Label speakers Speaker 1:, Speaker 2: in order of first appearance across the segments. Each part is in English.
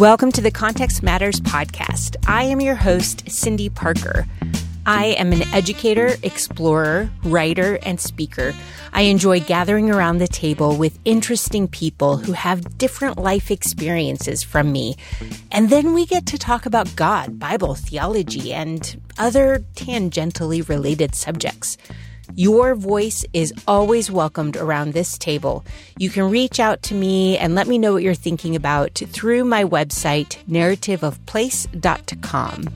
Speaker 1: Welcome to the Context Matters podcast. I am your host, Cindy Parker. I am an educator, explorer, writer, and speaker. I enjoy gathering around the table with interesting people who have different life experiences from me. And then we get to talk about God, Bible, theology, and other tangentially related subjects. Your voice is always welcomed around this table. You can reach out to me and let me know what you're thinking about through my website, narrativeofplace.com.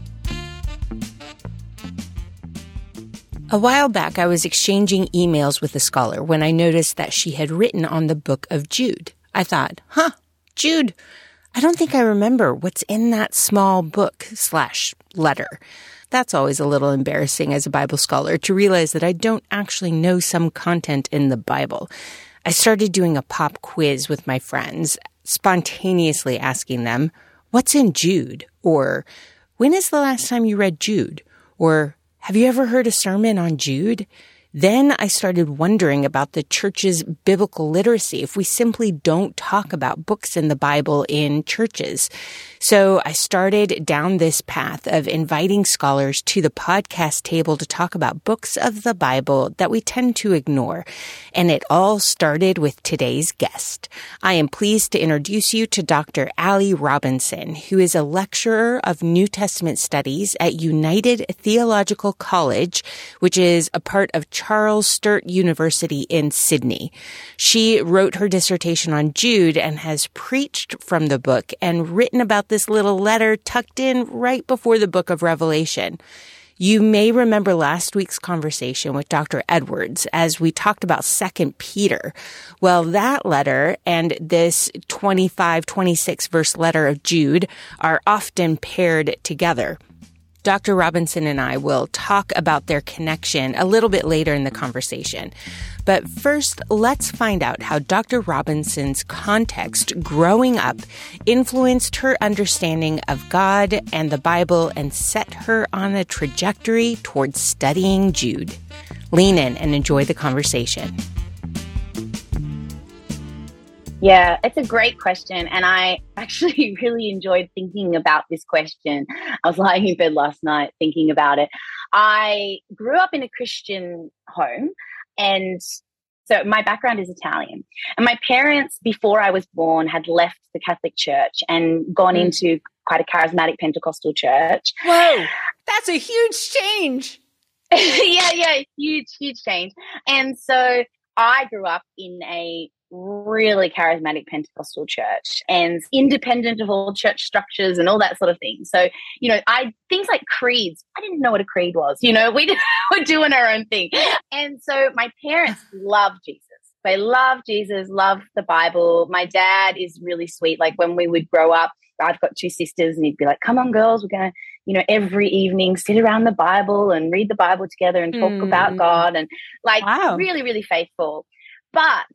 Speaker 1: A while back, I was exchanging emails with a scholar when I noticed that she had written on the book of Jude. I thought, huh, Jude, I don't think I remember what's in that small book slash letter. That's always a little embarrassing as a Bible scholar to realize that I don't actually know some content in the Bible. I started doing a pop quiz with my friends, spontaneously asking them, What's in Jude? Or, When is the last time you read Jude? Or, Have you ever heard a sermon on Jude? Then I started wondering about the church's biblical literacy if we simply don't talk about books in the Bible in churches. So I started down this path of inviting scholars to the podcast table to talk about books of the Bible that we tend to ignore. And it all started with today's guest. I am pleased to introduce you to Dr. Ali Robinson, who is a lecturer of New Testament studies at United Theological College, which is a part of Charles Sturt University in Sydney. She wrote her dissertation on Jude and has preached from the book and written about this little letter tucked in right before the book of Revelation. You may remember last week's conversation with Dr. Edwards as we talked about 2nd Peter. Well, that letter and this 25, 26 verse letter of Jude are often paired together. Dr. Robinson and I will talk about their connection a little bit later in the conversation. But first, let's find out how Dr. Robinson's context growing up influenced her understanding of God and the Bible and set her on a trajectory towards studying Jude. Lean in and enjoy the conversation.
Speaker 2: Yeah, it's a great question. And I actually really enjoyed thinking about this question. I was lying in bed last night thinking about it. I grew up in a Christian home. And so my background is Italian. And my parents, before I was born, had left the Catholic Church and gone mm. into quite a charismatic Pentecostal church.
Speaker 1: Whoa, that's a huge change.
Speaker 2: yeah, yeah, huge, huge change. And so I grew up in a really charismatic Pentecostal church and independent of all church structures and all that sort of thing. So, you know, I things like creeds, I didn't know what a creed was. You know, we were doing our own thing. And so my parents love Jesus. They love Jesus, love the Bible. My dad is really sweet. Like when we would grow up, I've got two sisters, and he'd be like, Come on, girls, we're going to, you know, every evening sit around the Bible and read the Bible together and talk mm. about God. And like, wow. really, really faithful. But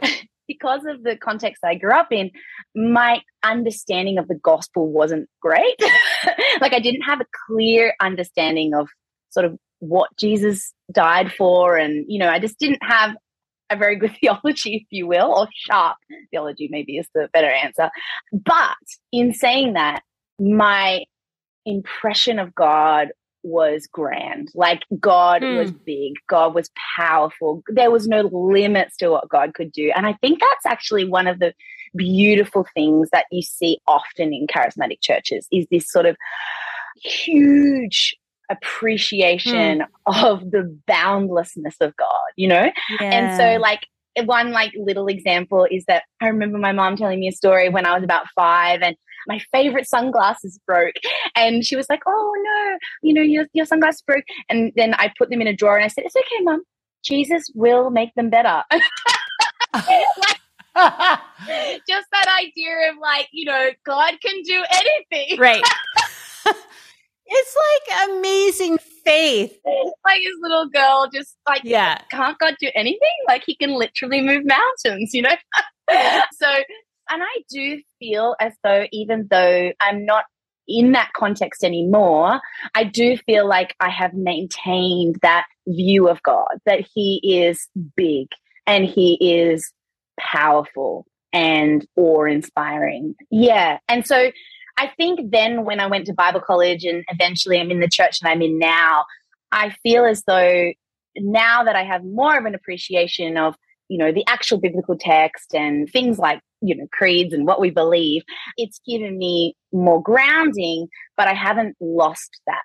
Speaker 2: because of the context I grew up in, my understanding of the gospel wasn't great. like I didn't have a clear understanding of sort of what Jesus died for. And, you know, I just didn't have a very good theology, if you will, or sharp theology, maybe is the better answer. But in saying that, my impression of God was grand. Like God mm. was big, God was powerful. There was no limits to what God could do. And I think that's actually one of the beautiful things that you see often in charismatic churches is this sort of huge appreciation mm. of the boundlessness of God, you know? Yeah. And so like one like little example is that I remember my mom telling me a story when I was about 5 and my favorite sunglasses broke. And she was like, Oh no, you know, your, your sunglasses broke. And then I put them in a drawer and I said, It's okay, mom. Jesus will make them better. like, just that idea of like, you know, God can do anything.
Speaker 1: Right. it's like amazing faith.
Speaker 2: Like his little girl just like, yeah, can't God do anything? Like he can literally move mountains, you know? so and I do feel as though, even though I'm not in that context anymore, I do feel like I have maintained that view of God, that He is big and He is powerful and awe inspiring. Yeah. And so I think then when I went to Bible college and eventually I'm in the church that I'm in now, I feel as though now that I have more of an appreciation of, you know, the actual biblical text and things like, you know, creeds and what we believe, it's given me more grounding, but I haven't lost that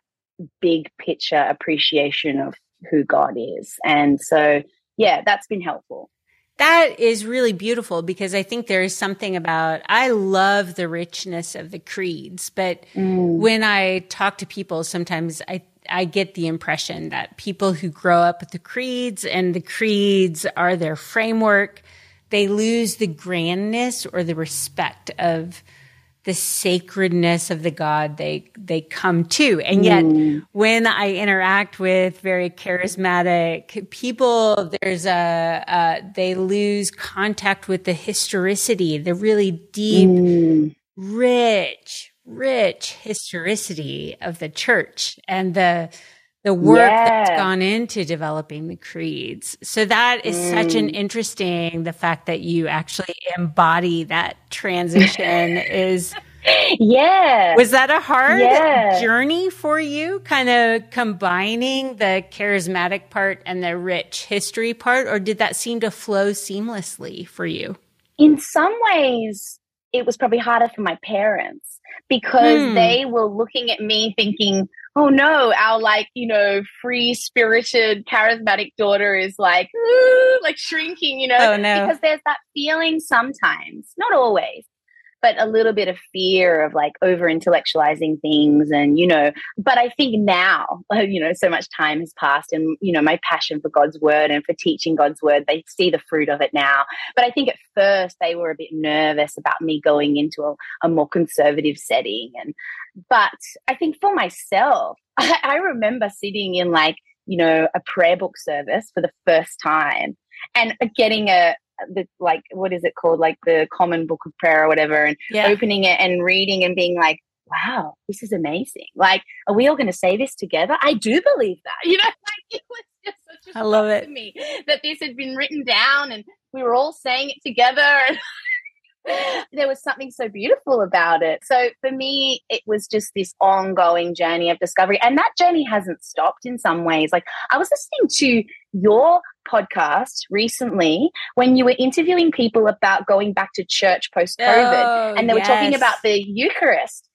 Speaker 2: big picture appreciation of who God is. And so, yeah, that's been helpful.
Speaker 3: That is really beautiful because I think there is something about, I love the richness of the creeds, but mm. when I talk to people, sometimes I I get the impression that people who grow up with the creeds and the creeds are their framework, they lose the grandness or the respect of the sacredness of the God they they come to. And yet mm. when I interact with very charismatic people, there's a, a, they lose contact with the historicity, the really deep, mm. rich, rich historicity of the church and the the work that's gone into developing the creeds. So that is mm. such an mm. interesting the fact that you actually embody that transition is
Speaker 2: yeah.
Speaker 3: Was that a hard yeah. journey for you kind of combining the charismatic part and the rich history part or did that seem to flow seamlessly for you?
Speaker 2: In some ways it was probably harder for my parents because hmm. they were looking at me thinking, oh no, our like, you know, free spirited, charismatic daughter is like, like shrinking, you know,
Speaker 3: oh, no.
Speaker 2: because there's that feeling sometimes, not always, but a little bit of fear of like over intellectualizing things and you know but i think now you know so much time has passed and you know my passion for god's word and for teaching god's word they see the fruit of it now. But i think at first they were a bit nervous about me going into a, a more conservative setting and but i think for myself I, I remember sitting in like you know a prayer book service for the first time and getting a, the like what is it called? Like the common book of prayer or whatever and yeah. opening it and reading and being like wow this is amazing. Like are we all going to say this together? I do believe that you know like it was just such a
Speaker 3: i love it
Speaker 2: to me that this had been written down and we were all saying it together and there was something so beautiful about it. So for me, it was just this ongoing journey of discovery. And that journey hasn't stopped in some ways. Like I was listening to your podcast recently when you were interviewing people about going back to church post COVID oh, and they yes. were talking about the Eucharist.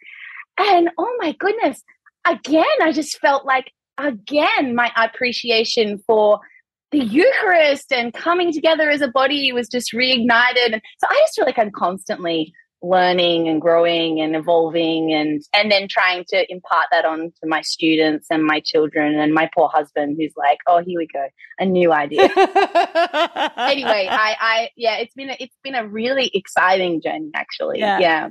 Speaker 2: And oh my goodness, again, I just felt like, again, my appreciation for the Eucharist and coming together as a body was just reignited. And so I just feel like I'm constantly learning and growing and evolving and and then trying to impart that on to my students and my children and my poor husband who's like oh here we go a new idea anyway i i yeah it's been a, it's been a really exciting journey actually yeah, yeah.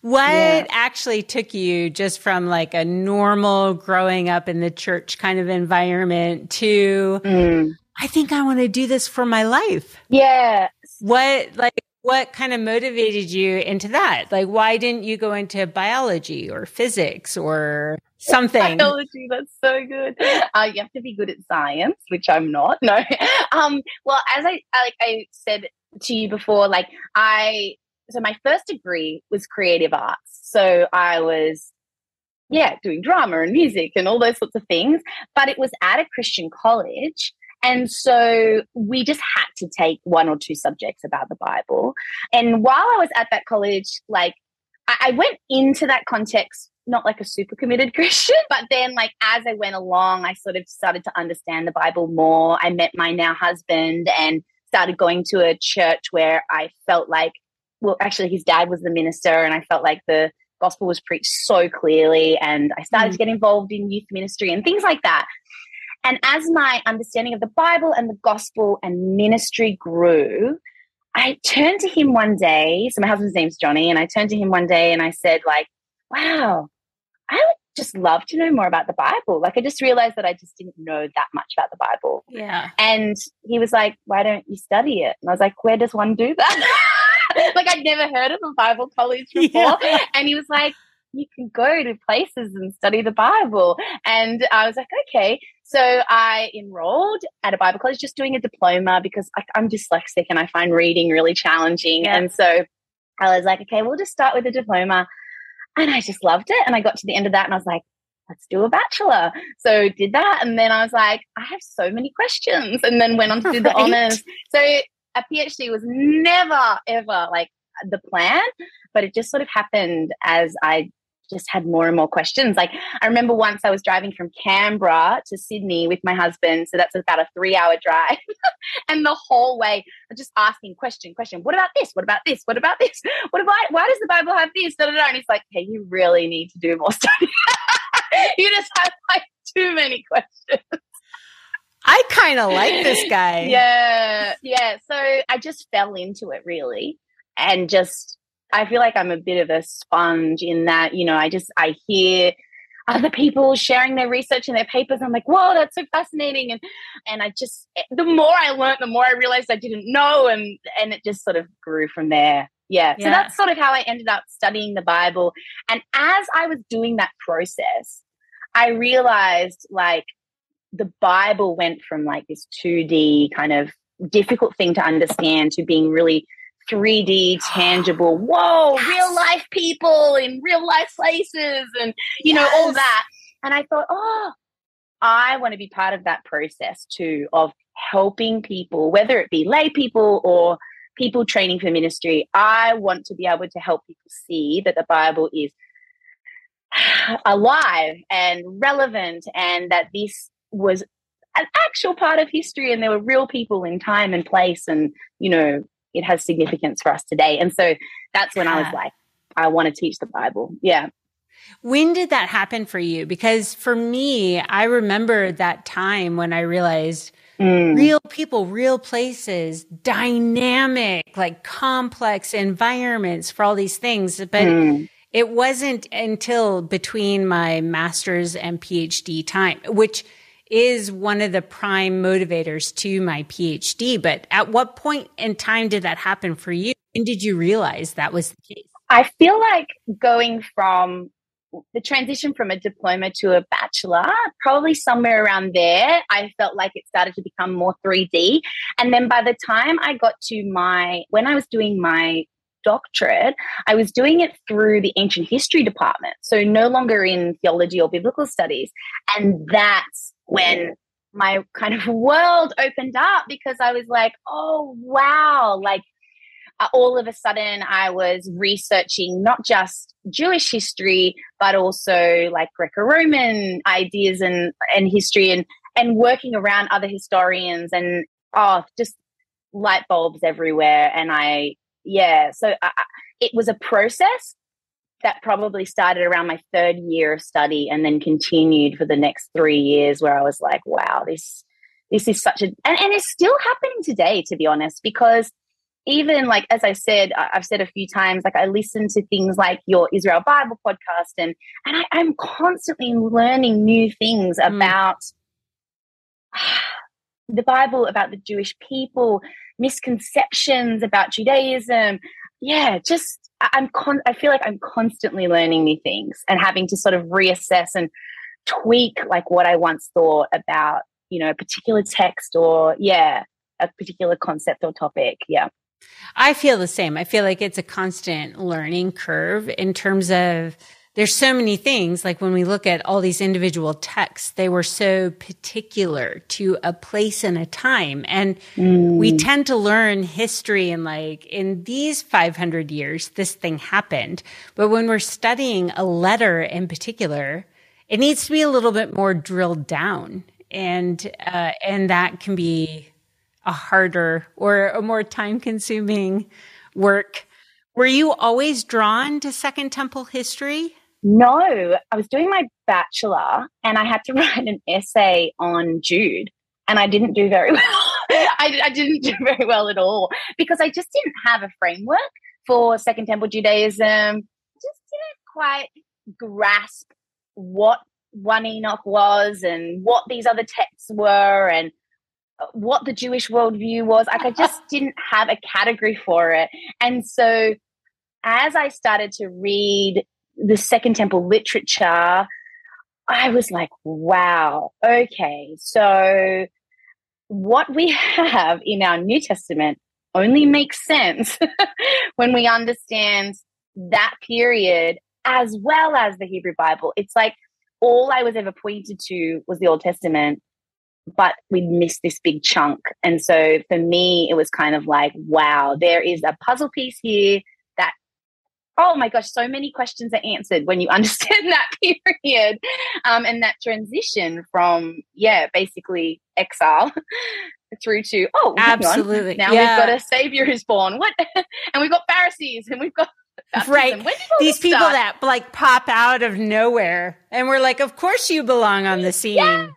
Speaker 3: What yeah. actually took you just from like a normal growing up in the church kind of environment to, mm. I think I want to do this for my life?
Speaker 2: Yeah.
Speaker 3: What, like, what kind of motivated you into that? Like, why didn't you go into biology or physics or something?
Speaker 2: Biology, that's so good. Uh, you have to be good at science, which I'm not. No. Um, well, as I like I said to you before, like I so my first degree was creative arts. So I was, yeah, doing drama and music and all those sorts of things, but it was at a Christian college. And so we just had to take one or two subjects about the Bible. And while I was at that college, like I, went into that context not like a super committed Christian, but then like as I went along, I sort of started to understand the Bible more. I met my now husband and started going to a church where I felt like well, actually, his dad was the minister, and I felt like the gospel was preached so clearly. And I started mm. to get involved in youth ministry and things like that. And as my understanding of the Bible and the gospel and ministry grew, I turned to him one day. So my husband's name's Johnny, and I turned to him one day and I said, like, wow, I would just love to know more about the Bible. Like I just realized that I just didn't know that much about the Bible.
Speaker 3: Yeah.
Speaker 2: And he was like, why don't you study it? And I was like, where does one do that? like I'd never heard of a Bible college before. Yeah. And he was like, you can go to places and study the Bible. And I was like, okay. So I enrolled at a Bible college, just doing a diploma because I, am dyslexic and I find reading really challenging. Yeah. And so I was like, okay, we'll just start with a diploma. And I just loved it. And I got to the end of that and I was like, let's do a bachelor. So did that. And then I was like, I have so many questions. And then went on to do the right. honors. So a PhD was never, ever like the plan, but it just sort of happened as I just had more and more questions. Like I remember once I was driving from Canberra to Sydney with my husband, so that's about a three-hour drive, and the whole way I'm just asking question, question. What about this? What about this? What about this? What about why does the Bible have this? Da, da, da. And he's like, "Hey, you really need to do more study. you just have like too many questions."
Speaker 3: I kind of like this guy.
Speaker 2: Yeah, yeah. So I just fell into it really, and just I feel like I'm a bit of a sponge in that you know I just I hear other people sharing their research and their papers. I'm like, whoa, that's so fascinating, and and I just the more I learned, the more I realized I didn't know, and and it just sort of grew from there. Yeah. yeah. So that's sort of how I ended up studying the Bible. And as I was doing that process, I realized like the Bible went from like this 2D kind of difficult thing to understand to being really 3D, tangible, whoa, yes. real life people in real life places and, you yes. know, all that. And I thought, oh, I want to be part of that process too of helping people, whether it be lay people or people training for ministry. I want to be able to help people see that the Bible is alive and relevant and that this was an actual part of history and there were real people in time and place and you know it has significance for us today. And so that's when i was like i want to teach the bible. Yeah.
Speaker 3: When did that happen for you? Because for me i remember that time when i realized Mm. real people, real places, dynamic, like complex environments for all these things. But mm. it wasn't until between my master's and PhD time, which is one of the prime motivators to my PhD. But at what point in time did that happen for you? When did you realize that was the case?
Speaker 2: I feel like going from the transition from a diploma to a bachelor, probably somewhere around there, I felt like it started to become more 3D. And then by the time I got to my, when I was doing my doctorate, I was doing it through the ancient history department. So no longer in theology or biblical studies. And that's when my kind of world opened up because I was like, oh, wow. Like, uh, all of a sudden, I was researching not just Jewish history, but also like Greco Roman ideas and, and history and, and working around other historians and, oh, just light bulbs everywhere. And I yeah, so I, it was a process that probably started around my third year of study and then continued for the next three years where I was like, wow, this this is such a and, and it's still happening today, to be honest, because even like as I said, I've said a few times, like I listen to things like your Israel Bible podcast, and and I, am constantly learning new things mm. about the Bible, about the Jewish people, misconceptions about Judaism. Yeah, just I'm con- I feel like I'm constantly learning new things and having to sort of reassess and tweak like what I once thought about, you know, a particular text or yeah, a particular concept or topic. Yeah.
Speaker 3: I feel the same. I feel like it's a constant learning curve in terms of there's so many things like when we look at all these individual texts they were so particular to a place and a time. And mm. we tend to learn history and like in these 500 years this thing happened. But when we're studying a letter in particular it needs to be a little bit more drilled down. And uh, and that can be a harder or a more time consuming work. Were you always drawn to second temple history
Speaker 2: no, I was doing my bachelor and I had to write an essay on Jude, and I didn't do very well. I, I, didn't do very well at all because I just didn't have a framework for Second Temple Judaism. I just didn't quite grasp what one Enoch was and what these other texts were and what the Jewish worldview was. Like I just didn't have a category for it. And so as I started to read the Second Temple literature, I was like, wow, okay, so what we have in our New Testament only makes sense when we understand that period as well as the Hebrew Bible. It's like all I was ever pointed to was the Old Testament, but we missed this big chunk. And so for me, it was kind of like, wow, there is a puzzle piece here oh my gosh, so many questions are answered when you understand that period um, and that transition from, yeah, basically exile through to oh
Speaker 3: absolutely.
Speaker 2: Now
Speaker 3: yeah.
Speaker 2: we've got a savior who's born. What? And we've got pharisees and we've got baptism.
Speaker 3: right. These people
Speaker 2: start?
Speaker 3: that like pop out of nowhere and we're like of course you belong on the scene.
Speaker 2: Yeah.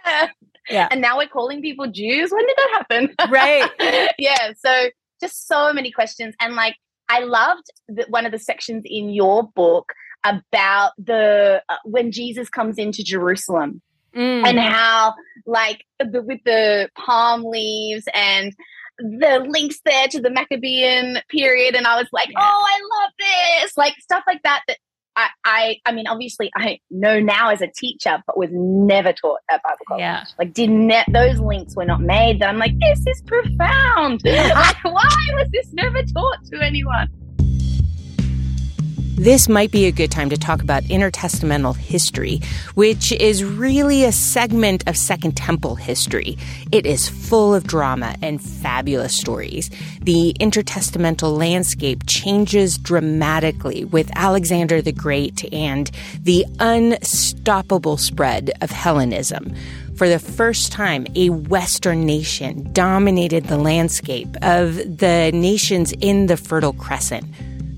Speaker 3: yeah.
Speaker 2: And now we're calling people jews? When did that happen?
Speaker 3: Right.
Speaker 2: Yeah so just so many questions and like i loved the, one of the sections in your book about the uh, when jesus comes into jerusalem
Speaker 3: Mm.
Speaker 2: and how like the, with the palm leaves and the links there to the Maccabean period, and I was like,
Speaker 3: Yeah.
Speaker 2: oh, I love this, like stuff like that. That I, I, I mean, obviously, I know now as a teacher, but was never taught at Bible college.
Speaker 3: Yeah.
Speaker 2: Like, did ne- those links were not made. That I'm like, this is profound. like, why was this never taught to anyone?
Speaker 1: This might be a good time to talk about intertestamental history, which is really a segment of Second Temple history. It is full of drama and fabulous stories. The intertestamental landscape changes dramatically with Alexander the Great and the unstoppable spread of Hellenism. For the first time, a Western nation dominated the landscape of the nations in the Fertile Crescent.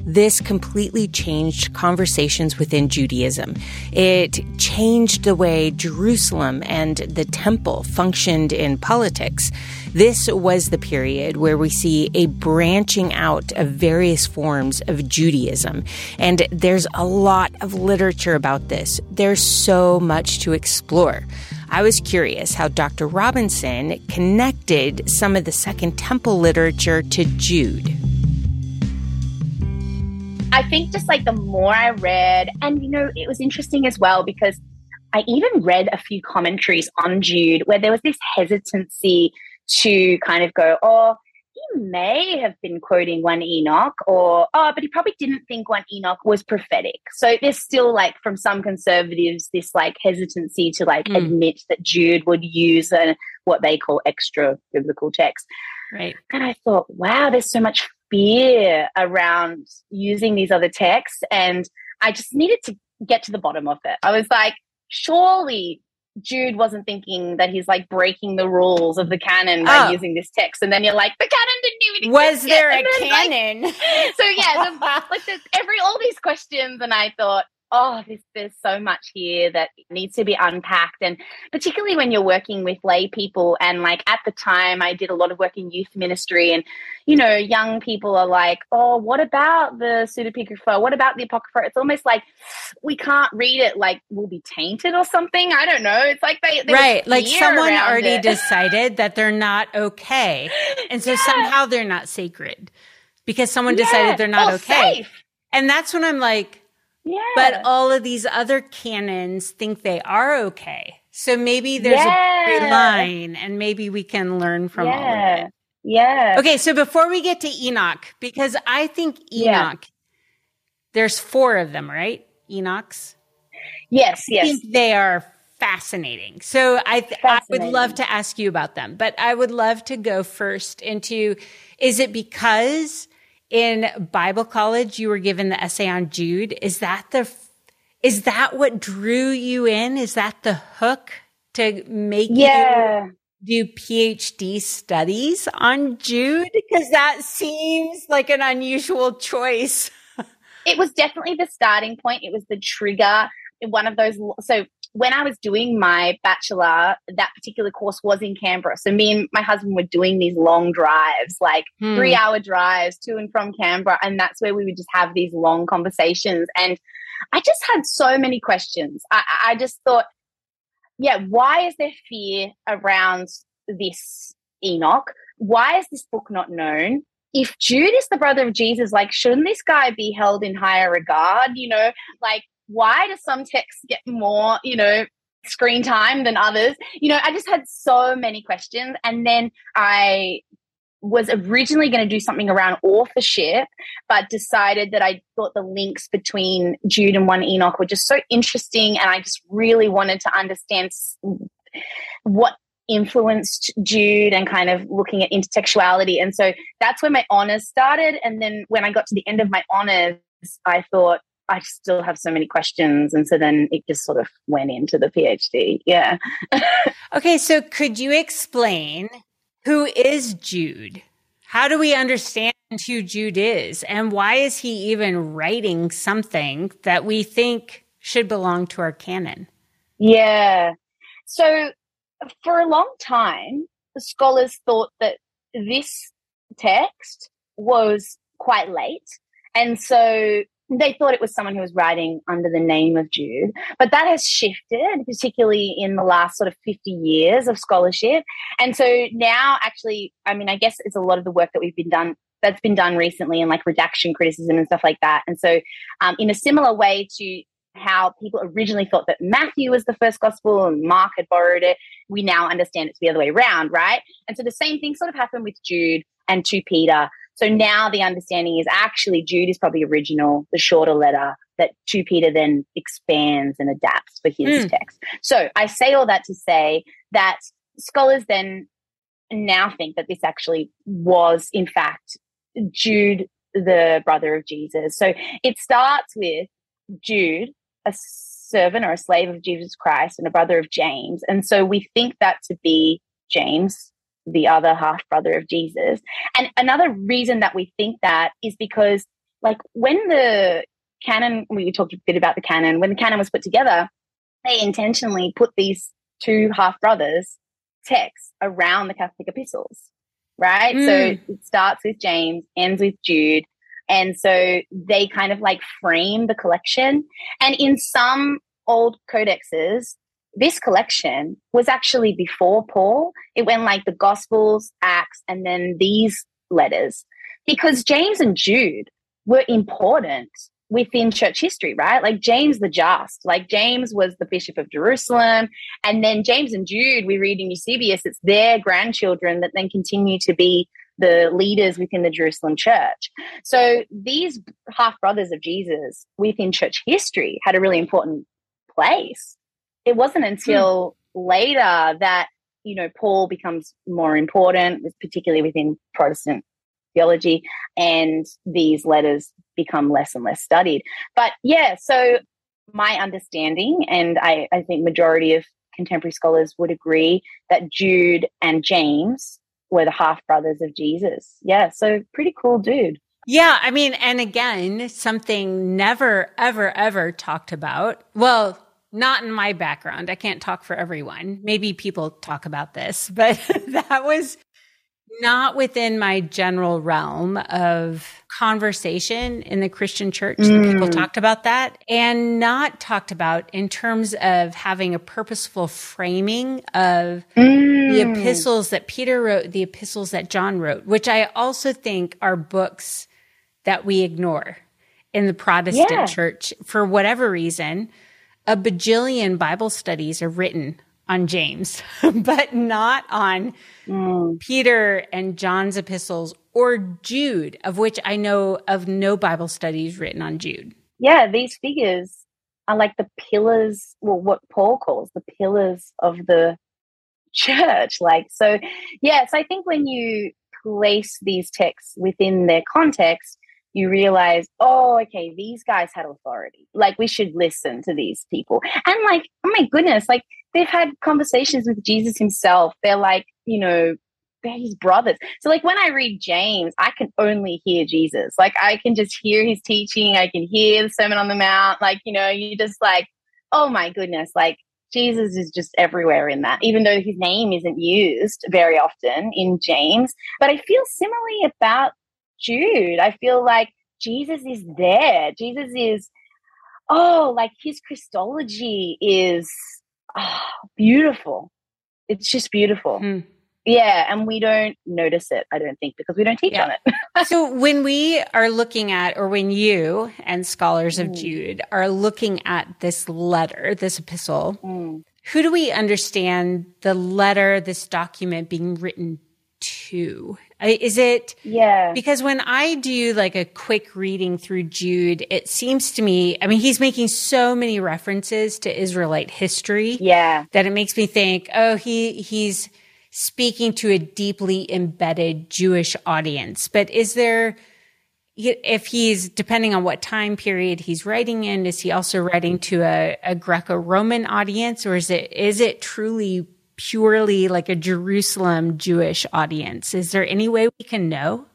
Speaker 1: This completely changed conversations within Judaism. It changed the way Jerusalem and the temple functioned in politics. This was the period where we see a branching out of various forms of Judaism. And there's a lot of literature about this. There's so much to explore. I was curious how Dr. Robinson connected some of the Second Temple literature to Jude.
Speaker 2: I think just like the more I read, and you know, it was interesting as well because I even read a few commentaries on Jude where there was this hesitancy to kind of go, oh, he may have been quoting one Enoch, or oh, but he probably didn't think one Enoch was prophetic. So there's still like from some conservatives this like hesitancy to like
Speaker 3: Mm.
Speaker 2: admit that Jude would use a, what they call extra biblical text.
Speaker 3: right
Speaker 2: And I thought, wow, there's so much fear around using these other texts. And I just needed to get to the bottom of it. I was like, surely Jude wasn't thinking that he's like breaking the rules of the canon by
Speaker 3: Oh.
Speaker 2: using this text. And then you're like, the canon didn't even
Speaker 3: was
Speaker 2: exist yet.
Speaker 3: there a
Speaker 2: then, like,
Speaker 3: canon
Speaker 2: so yeah, the, like there's every all these questions, and I thought, oh, this, there's so much here that needs to be unpacked, and particularly when you're working with lay people, and like at the time, I did a lot of work in youth ministry, and you know, young people are like, oh, what about the pseudepigrapha? What about the apocrypha? It's almost like we can't read it, like we'll be tainted or something. I don't know. It's like they
Speaker 3: right like someone already
Speaker 2: it.
Speaker 3: decided that they're not okay and so
Speaker 2: Yeah.
Speaker 3: somehow they're not sacred because someone
Speaker 2: Yeah,
Speaker 3: decided they're not
Speaker 2: or
Speaker 3: okay
Speaker 2: safe.
Speaker 3: and that's when i'm like
Speaker 2: Yeah,
Speaker 3: but all of these other canons think they are okay so maybe there's a
Speaker 2: Yeah.
Speaker 3: gray line and maybe we can learn from all of it
Speaker 2: yeah.
Speaker 3: okay so before we get to enoch because i think
Speaker 2: Yeah.
Speaker 3: enoch there's four of them right enochs
Speaker 2: Yes,
Speaker 3: I
Speaker 2: yes.
Speaker 3: think they are fascinating. So I, th- I would love to ask you about them, but I would love to go first into is it because in Bible college you were given the essay on Jude? Is that the is that what drew you in? Is that the hook to make
Speaker 2: Yeah.
Speaker 3: you do PhD studies on Jude? Because that seems like an unusual choice.
Speaker 2: it was definitely the starting point. It was the trigger. One of those. So when I was doing my bachelor, that particular course was in Canberra. So me and my husband were doing these long drives, like
Speaker 3: Hmm.
Speaker 2: three hour drives to and from Canberra. And that's where we would just have these long conversations. And I just had so many questions. I, I just thought, yeah, why is there fear around this Enoch? Why is this book not known? If Jude is the brother of Jesus, like, shouldn't this guy be held in higher regard? You know, like, why do some texts get more, you know, screen time than others? You know, I just had so many questions. And then I was originally going to do something around authorship, but decided that I thought the links between Jude and 1 Enoch were just so interesting. And I just really wanted to understand what influenced Jude and kind of looking at intertextuality. And so that's where my honors started. And then when I got to the end of my honors, I thought, I still have so many questions. And so then it just sort of went into the PhD. Yeah.
Speaker 3: okay. So could you explain who is Jude? How do we understand who Jude is? And why is he even writing something that we think should belong to our canon?
Speaker 2: Yeah. So for a long time, the scholars thought that this text was quite late. And so they thought it was someone who was writing under the name of Jude. But that has shifted, particularly in the last sort of 50 years of scholarship. And so now, actually, I mean, I guess it's a lot of the work that we've been done. That's been done recently in like redaction criticism and stuff like that. And so, um, in a similar way to how people originally thought that Matthew was the first gospel and Mark had borrowed it, we now understand it's the other way around, right? And so the same thing sort of happened with Jude and 2 Peter. So now the understanding is actually Jude is probably original, the shorter letter that 2 Peter then expands and adapts for his mm. text. So I say all that to say that scholars then now think that this actually was, in fact, Jude, the brother of Jesus. So it starts with Jude, a servant or a slave of Jesus Christ and a brother of James. And so we think that to be James, the other half brother of Jesus. And another reason that we think that is because, like, when the canon, we talked a bit about the canon, when the canon was put together, they intentionally put these two half brothers texts around the Catholic epistles, right? Mm. So it starts with James, ends with Jude, and so they kind of like frame the collection. And in some old codexes, this collection was actually before Paul. It went like the Gospels, Acts, and then these letters because James and Jude were important within church history, right? Like James the Just, like James was the Bishop of Jerusalem. And then James and Jude, we read in Eusebius, it's their grandchildren that then continue to be the leaders within the Jerusalem church. So these half brothers of Jesus within church history had a really important place. It wasn't until hmm. later that, you know, Paul becomes more important, particularly within Protestant theology, and these letters become less and less studied. But yeah, so my understanding, and I, I think majority of contemporary scholars would agree that Jude and James were the half brothers of Jesus. Yeah, so pretty cool dude.
Speaker 3: Yeah, I mean, and again, something never, ever, ever talked about. Well, not in my background. I can't talk for everyone. Maybe people talk about this, but that was not within my general realm of conversation in the Christian church mm. people talked about that and not talked about in terms of having a purposeful framing of mm. the epistles that Peter wrote, the epistles that John wrote, which I also think are books that we ignore in the Protestant yeah. church for whatever reason. A bajillion Bible studies are written on James, but not on mm. Peter and John's epistles or Jude, of which I know of no Bible studies written on Jude.
Speaker 2: Yeah, these figures are like the pillars, well, what Paul calls the pillars of the church. Like, so, yes, I think when you place these texts within their context, you realize, oh, okay, these guys had authority. Like, we should listen to these people. And, like, oh my goodness, like, they've had conversations with Jesus himself. They're like, you know, they're his brothers. So, like, when I read James, I can only hear Jesus. Like, I can just hear his teaching. I can hear the Sermon on the Mount. Like, you know, you just like, oh my goodness, like, Jesus is just everywhere in that, even though his name isn't used very often in James. But I feel similarly about Jude. I feel like Jesus is there. Jesus is, oh, like his Christology is oh, beautiful. It's just beautiful. Mm. yeah, and we don't notice it, I don't think, because we don't teach yeah. on
Speaker 3: it. so when we are looking at, or when you and scholars of mm. Jude are looking at this letter, this epistle, mm. who do we understand the letter, this document being written to? Is it?
Speaker 2: Yeah.
Speaker 3: Because when I do like a quick reading through Jude, it seems to me, I mean, he's making so many references to Israelite history.
Speaker 2: Yeah.
Speaker 3: That it makes me think, oh, he, he's, speaking to a deeply embedded Jewish audience. But is there, if he's depending on what time period he's writing in, is he also writing to a, a Greco-Roman audience, or is it is it truly purely like a Jerusalem Jewish audience? Is there any way we can know?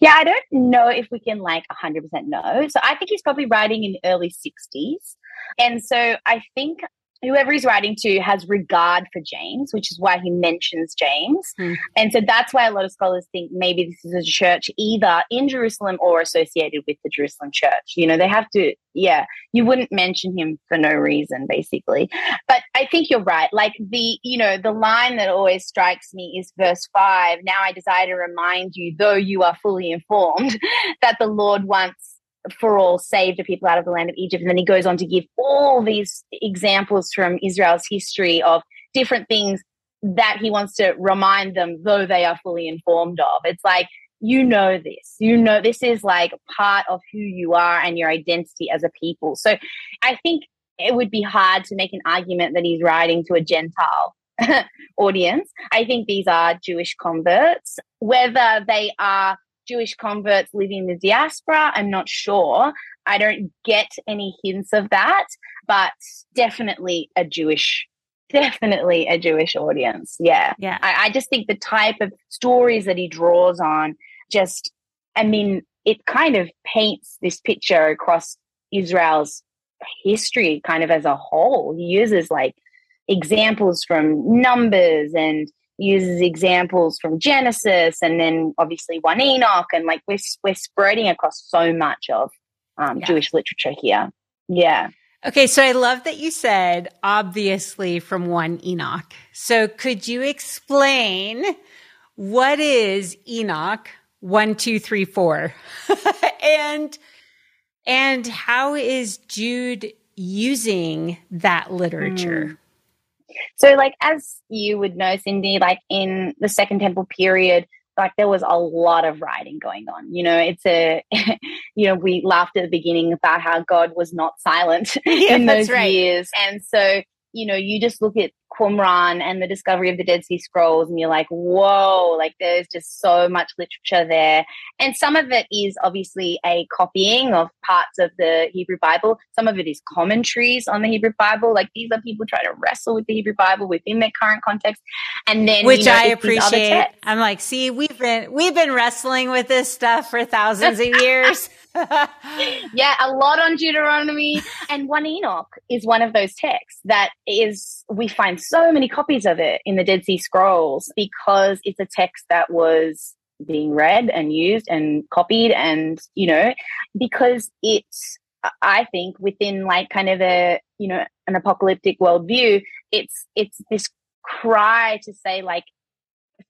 Speaker 2: Yeah, I don't know if we can like 100% know. So I think he's probably writing in early 60s. And so I think whoever he's writing to has regard for James, which is why he mentions James. Mm. And so that's why a lot of scholars think maybe this is a church either in Jerusalem or associated with the Jerusalem church. You know, they have to, yeah, you wouldn't mention him for no reason, basically. But I think you're right. Like the, you know, the line that always strikes me is verse five. Now I desire to remind you, though you are fully informed, that the Lord wants for all saved the people out of the land of Egypt. And then he goes on to give all these examples from Israel's history of different things that he wants to remind them, though they are fully informed of. It's like, you know this. You know, this is like part of who you are and your identity as a people. So I think it would be hard to make an argument that he's writing to a Gentile audience. I think these are Jewish converts. Whether they are Jewish converts living in the diaspora. I'm not sure. I don't get any hints of that, but definitely a Jewish, definitely a Jewish audience. Yeah.
Speaker 3: Yeah.
Speaker 2: I, I just think the type of stories that he draws on just, I mean, it kind of paints this picture across Israel's history kind of as a whole. He uses like examples from numbers and uses examples from Genesis and then obviously one Enoch and like we're we're spreading across so much of um, yeah. Jewish literature here. Yeah.
Speaker 3: Okay, so I love that you said obviously from one Enoch. So could you explain what is Enoch one, two, three, four, and and how is Jude using that literature? Mm.
Speaker 2: So, like, as you would know, Cindy, like in the Second Temple period, like there was a lot of writing going on. You know, it's a, you know, we laughed at the beginning about how God was not silent yeah, in those right. years. And so, you know, you just look at Qumran and the discovery of the Dead Sea Scrolls, and you're like, whoa, like there's just so much literature there. And some of it is obviously a copying of parts of the Hebrew Bible. Some of it is commentaries on the Hebrew Bible. Like these are people trying to wrestle with the Hebrew Bible within their current context. And then,
Speaker 3: which you know, I appreciate. I'm like, see, we've been, we've been wrestling with this stuff for thousands of years.
Speaker 2: yeah, a lot on Deuteronomy. And one Enoch is one of those texts that is, we find so many copies of it in the Dead Sea Scrolls because it's a text that was being read and used and copied and, you know, because it's, I think within like kind of a, you know, an apocalyptic worldview, it's, it's this cry to say like,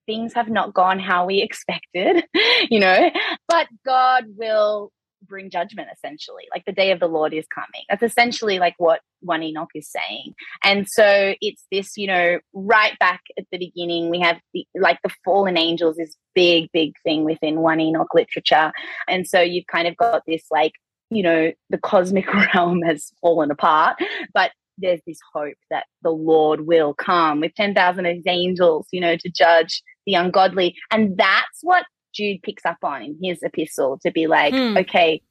Speaker 2: things have not gone how we expected, you know, but God will bring judgment essentially like the day of the lord is coming. That's essentially like what one enoch is saying. And so it's this you know right back at the beginning we have the, like the fallen angels is big big thing within one enoch literature. And so you've kind of got this like you know the cosmic realm has fallen apart but there's this hope that the Lord will come with 10,000 of his angels, you know, to judge the ungodly. And that's what Jude picks up on in his epistle to be like, hmm. okay,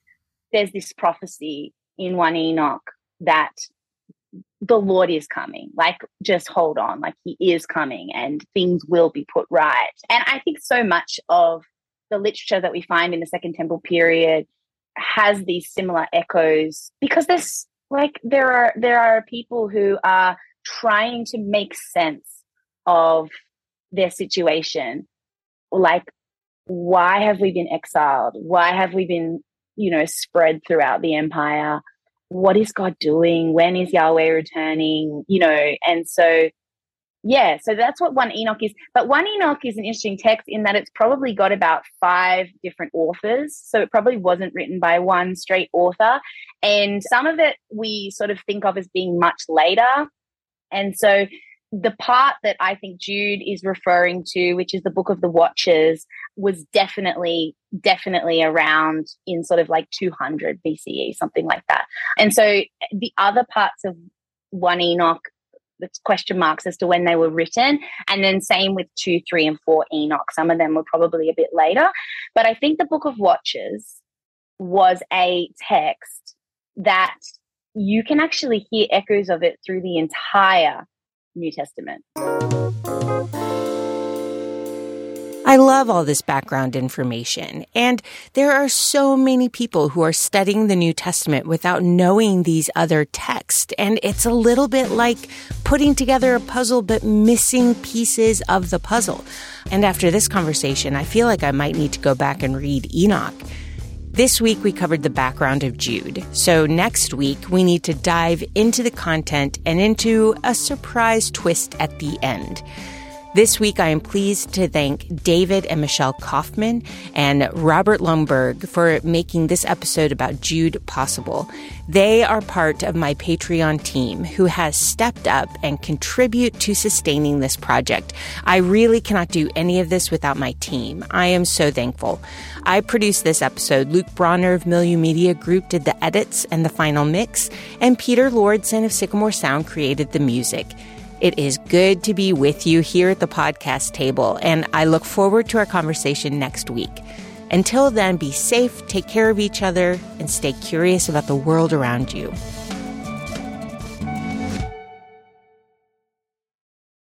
Speaker 2: there's this prophecy in 1 Enoch that the Lord is coming. Like, just hold on. Like, He is coming and things will be put right. And I think so much of the literature that we find in the Second Temple period has these similar echoes because there's like there are there are people who are trying to make sense of their situation like why have we been exiled? Why have we been, you know, spread throughout the empire? What is God doing? When is Yahweh returning? You know, and so Yeah, so that's what one Enoch is. But one Enoch is an interesting text in that it's probably got about five different authors. So it probably wasn't written by one straight author. And some of it we sort of think of as being much later. And so the part that I think Jude is referring to, which is the Book of the Watchers, was definitely, definitely around in sort of like 200 BCE, something like that. And so the other parts of 1 Enoch, question marks as to when they were written. And then same with 2, 3, and 4 Enoch. Some of them were probably a bit later. But I think the Book of Watchers was a text that you can actually hear echoes of it through the entire New Testament.
Speaker 1: I love all this background information. And there are so many people who are studying the New Testament without knowing these other texts. And it's a little bit like putting together a puzzle, but missing pieces of the puzzle. And after this conversation, I feel like I might need to go back and read Enoch. This week, we covered the background of Jude. So next week, we need to dive into the content and into a surprise twist at the end. This week, I am pleased to thank David and Michelle Kaufman and Robert Lundberg for making this episode about Jude possible. They are part of my Patreon team who has stepped up and contribute to sustaining this project. I really cannot do any of this without my team. I am so thankful. I produced this episode. Luke Bronner of Milieu Media Group did the edits and the final mix, and Peter Lordson of Sycamore Sound created the music. It is good to be with you here at the podcast table, and I look forward to our conversation next week. Until then, be safe, take care of each other, and stay curious about the world around you.